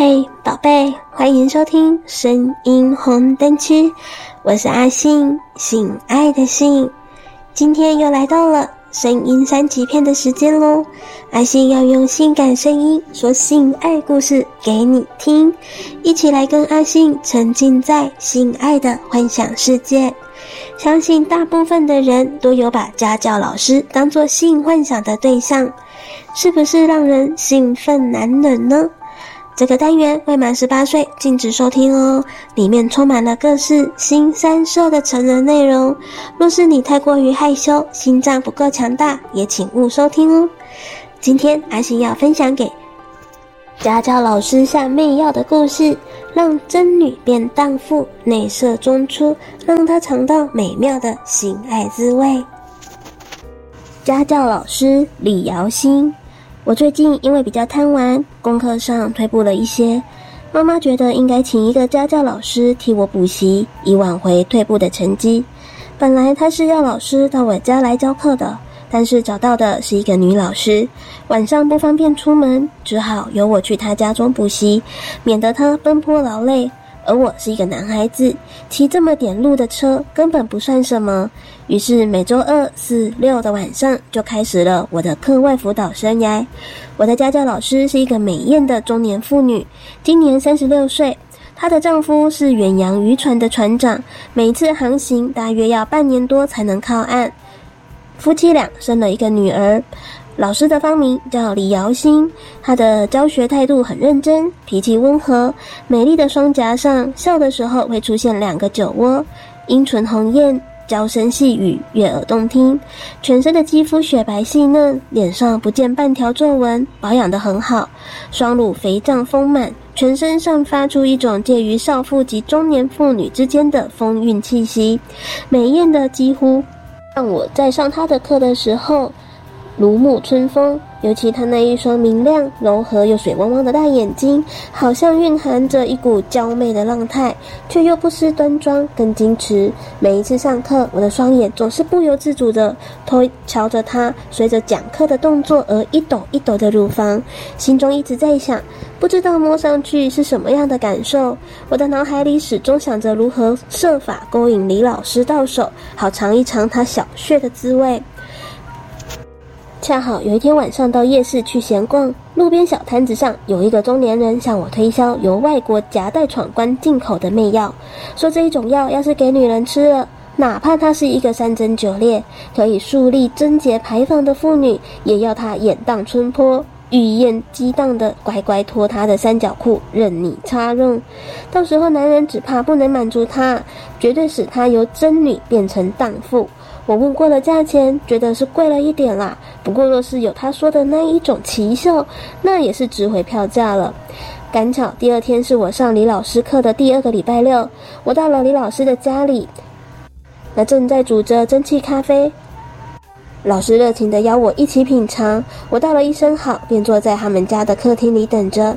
嘿，宝贝，欢迎收听声音红灯区，我是阿信，性爱的性，今天又来到了声音三级片的时间喽。阿信要用性感声音说性爱故事给你听，一起来跟阿信沉浸在性爱的幻想世界。相信大部分的人都有把家教老师当做性幻想的对象，是不是让人兴奋难忍呢？这个单元未满十八岁禁止收听哦，里面充满了各式新三色的成人内容。若是你太过于害羞，心脏不够强大，也请勿收听哦。今天阿性要分享给家教老师下媚药的故事，让真女变荡妇，内射中出，让她尝到美妙的性爱滋味。家教老师李瑶馨。我最近因为比较贪玩，功课上退步了一些。妈妈觉得应该请一个家教老师替我补习，以挽回退步的成绩。本来她是要老师到我家来教课的，但是找到的是一个女老师，晚上不方便出门，只好由我去她家中补习，免得她奔波劳累。而我是一个男孩子，骑这么点路的车根本不算什么。于是每周二、四、六的晚上就开始了我的课外辅导生涯。我的家教老师是一个美艳的中年妇女，今年三十六岁。她的丈夫是远洋渔船的船长，每次航行大约要半年多才能靠岸。夫妻俩生了一个女儿。老师的芳名叫李瑶欣，她的教学态度很认真，脾气温和，美丽的双颊上笑的时候会出现两个酒窝，樱唇红艳，娇声细语，悦耳动听。全身的肌肤雪白细嫩，脸上不见半条皱纹，保养得很好。双乳肥胀丰满，全身散发出一种介于少妇及中年妇女之间的风韵气息，美艳的几乎让我在上她的课的时候。如沐春风，尤其他那一双明亮、柔和又水汪汪的大眼睛，好像蕴含着一股娇媚的浪态，却又不失端庄跟矜持。每一次上课，我的双眼总是不由自主地偷瞧着他，随着讲课的动作而一抖一抖的乳房，心中一直在想，不知道摸上去是什么样的感受。我的脑海里始终想着如何设法勾引李老师到手，好尝一尝他小穴的滋味。恰好有一天晚上到夜市去闲逛，路边小摊子上有一个中年人向我推销由外国夹带闯关进口的媚药，说这一种药要是给女人吃了，哪怕她是一个三贞九烈，可以树立贞节牌坊的妇女，也要她眼荡春波、欲艳激荡的乖乖脱她的三角裤，任你插用。到时候男人只怕不能满足她，绝对使她由贞女变成荡妇。我问过了价钱，觉得是贵了一点啦。不过若是有他说的那一种奇效，那也是值回票价了。赶巧第二天是我上李老师课的第二个礼拜六，我到了李老师的家里，那正在煮着蒸汽咖啡。老师热情地邀我一起品尝，我道了一声好，便坐在他们家的客厅里等着。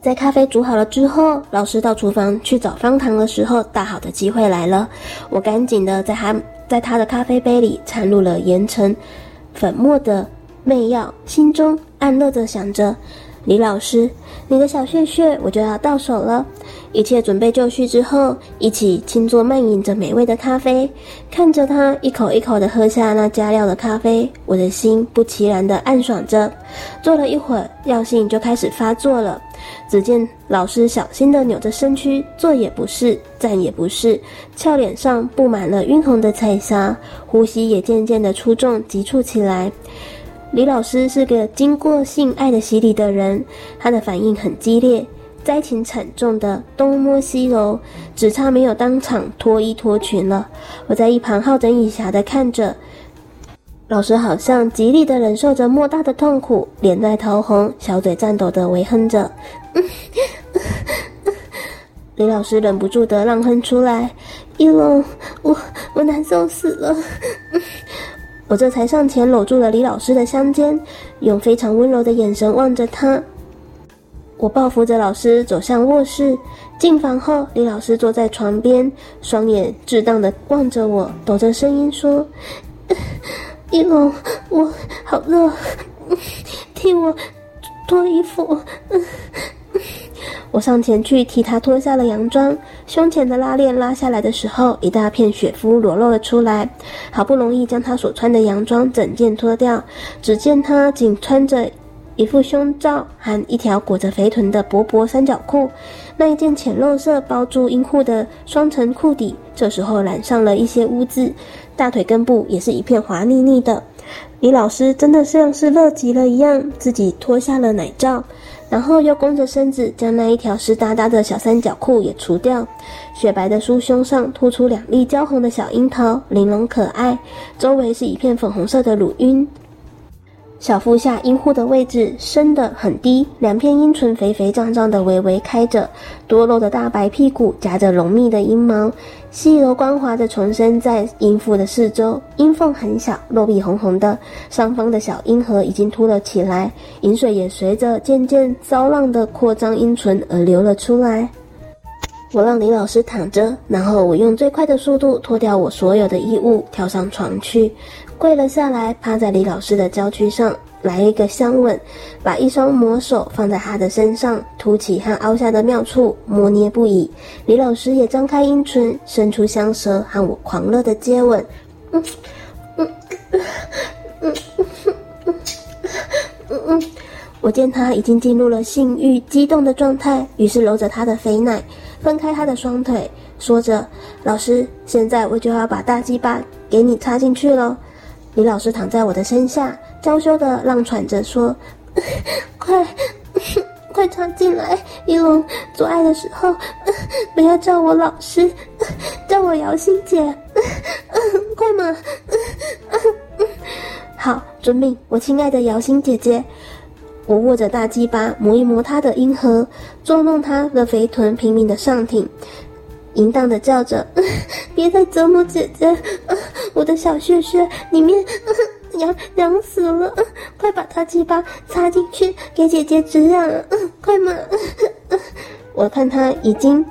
在咖啡煮好了之后，老师到厨房去找方糖的时候，大好的机会来了，我赶紧的在他。在他的咖啡杯里掺入了盐尘粉末的媚药，心中暗乐着想着：李老师，你的小穴穴我就要到手了。一切准备就绪之后，一起轻坐慢饮着美味的咖啡，看着他一口一口的喝下那加料的咖啡，我的心不其然的暗爽着。坐了一会儿，药性就开始发作了。只见老师小心地扭着身躯，坐也不是，站也不是，俏脸上布满了晕红的彩霞，呼吸也渐渐的粗重急促起来。李老师是个经过性爱的洗礼的人，他的反应很激烈，灾情惨重的东摸西揉，只差没有当场脱衣脱裙了。我在一旁好整以暇的看着。老师好像极力的忍受着莫大的痛苦，脸带桃红，小嘴颤抖的微哼着。李老师忍不住的浪哼出来：“一龙，我我难受死了。”我这才上前搂住了李老师的香肩，用非常温柔的眼神望着他。我抱扶着老师走向卧室。进房后，李老师坐在床边，双眼滞荡的望着我，抖着声音说。一龙，我好热，替我脱衣服。我上前去替他脱下了洋装，胸前的拉链拉下来的时候，一大片雪肤裸露了出来。好不容易将他所穿的洋装整件脱掉，只见他仅穿着一副胸罩和一条裹着肥臀的薄薄三角裤。那一件浅肉色包住阴户的双层裤底，这时候染上了一些污渍，大腿根部也是一片滑腻腻的。李老师真的像是乐极了一样，自己脱下了奶罩。然后又弓着身子，将那一条湿哒哒的小三角裤也除掉，雪白的酥胸上突出两粒娇红的小樱桃，玲珑可爱，周围是一片粉红色的乳晕。小腹下阴户的位置深得很低，两片阴唇肥肥胀胀的微微开着，多肉的大白屁股夹着浓密的阴毛，细柔光滑的重生在阴腹的四周，阴缝很小，肉壁红红的，上方的小阴核已经凸了起来，阴水也随着渐渐骚浪的扩张阴唇而流了出来。我让李老师躺着，然后我用最快的速度脱掉我所有的衣物，跳上床去。跪了下来，趴在李老师的娇躯上，来一个香吻，把一双魔手放在他的身上，凸起和凹下的妙处摩捏不已。李老师也张开阴唇，伸出香舌，和我狂热的接吻。嗯嗯嗯嗯嗯嗯嗯，我见他已经进入了性欲激动的状态，于是搂着他的肥奶，分开他的双腿，说着：“老师，现在我就要把大鸡巴给你插进去了。”李老师躺在我的身下，娇羞的浪喘着说：“ 快，快插进来！一龙做爱的时候，不要叫我老师，叫我瑶欣姐。快嘛！好，遵命，我亲爱的瑶欣姐姐。”我握着大鸡巴，磨一磨他的阴核，捉弄他的肥臀，拼命的上挺。淫荡的叫着：“ 别再折磨姐姐，我的小穴穴里面 痒痒死了，快把大鸡巴插进去给姐姐止痒，快嘛！”我看他已经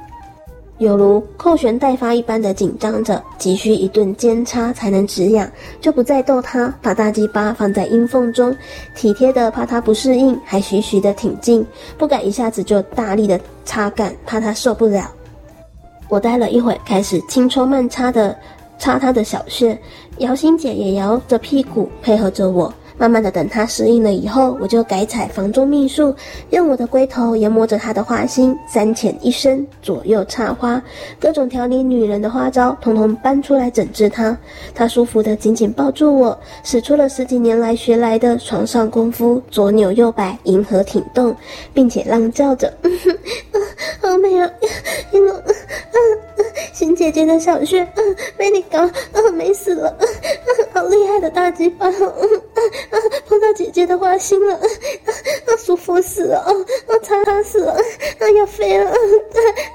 有如扣弦待发一般的紧张着，急需一顿尖插才能止痒，就不再逗他，把大鸡巴放在阴缝中，体贴的怕他不适应，还徐徐的挺进，不敢一下子就大力的插干，怕他受不了。我待了一会，开始轻抽慢插的插他的小穴，瑶心姐也摇着屁股配合着我。慢慢的，等她适应了以后，我就改采房中秘术，用我的龟头研磨着她的花心，三浅一深，左右插花，各种调理女人的花招，统统搬出来整治她。她舒服的紧紧抱住我，使出了十几年来学来的床上功夫，左扭右摆，迎合挺动，并且浪叫着：“ 嗯哼，啊，好美啊！一龙，嗯、啊、嗯，新姐姐的小穴，嗯，被你搞，嗯，美死了，嗯，好厉害的大鸡巴，嗯嗯。”嗯，碰到姐姐的花心了，啊，啊舒服死了，啊，啊擦擦死了，嗯要飞了，啊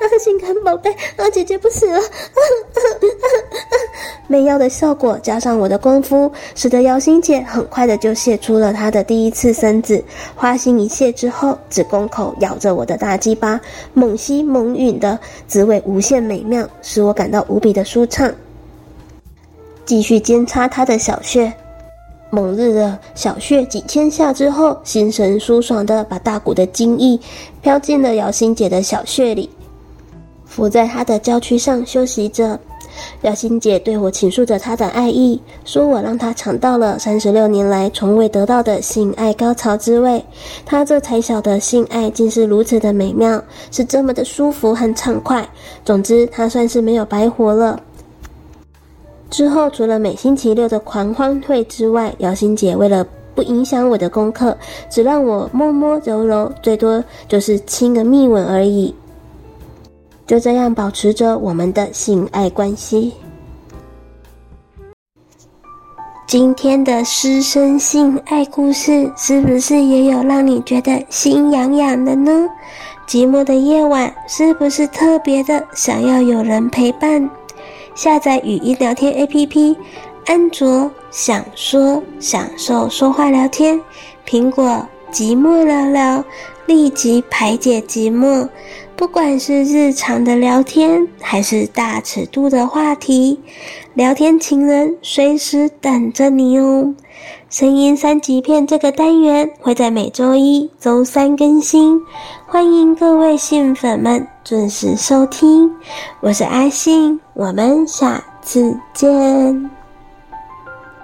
啊心肝宝贝，啊姐姐不死了，啊啊啊啊！媚药的效果加上我的功夫，使得姚心姐很快的就泄出了她的第一次身子。花心一泄之后，子宫口咬着我的大鸡巴，猛吸猛吮的滋味无限美妙，使我感到无比的舒畅。继续尖插她的小穴。猛日的小穴几千下之后，心神舒爽的把大股的精液飘进了姚心姐的小穴里，伏在她的娇躯上休息着。瑶心姐对我倾诉着她的爱意，说我让她尝到了三十六年来从未得到的性爱高潮滋味。她这才晓得性爱竟是如此的美妙，是这么的舒服和畅快。总之，她算是没有白活了。之后，除了每星期六的狂欢会之外，姚心姐为了不影响我的功课，只让我摸摸揉揉，最多就是亲个密吻而已。就这样保持着我们的性爱关系。今天的师生性爱故事，是不是也有让你觉得心痒痒的呢？寂寞的夜晚，是不是特别的想要有人陪伴？下载语音聊天 APP，安卓想说享受说话聊天，苹果寂寞聊聊，立即排解寂寞。不管是日常的聊天，还是大尺度的话题，聊天情人随时等着你哦。声音三级片这个单元会在每周一、周三更新，欢迎各位信粉们准时收听。我是阿信，我们下次见。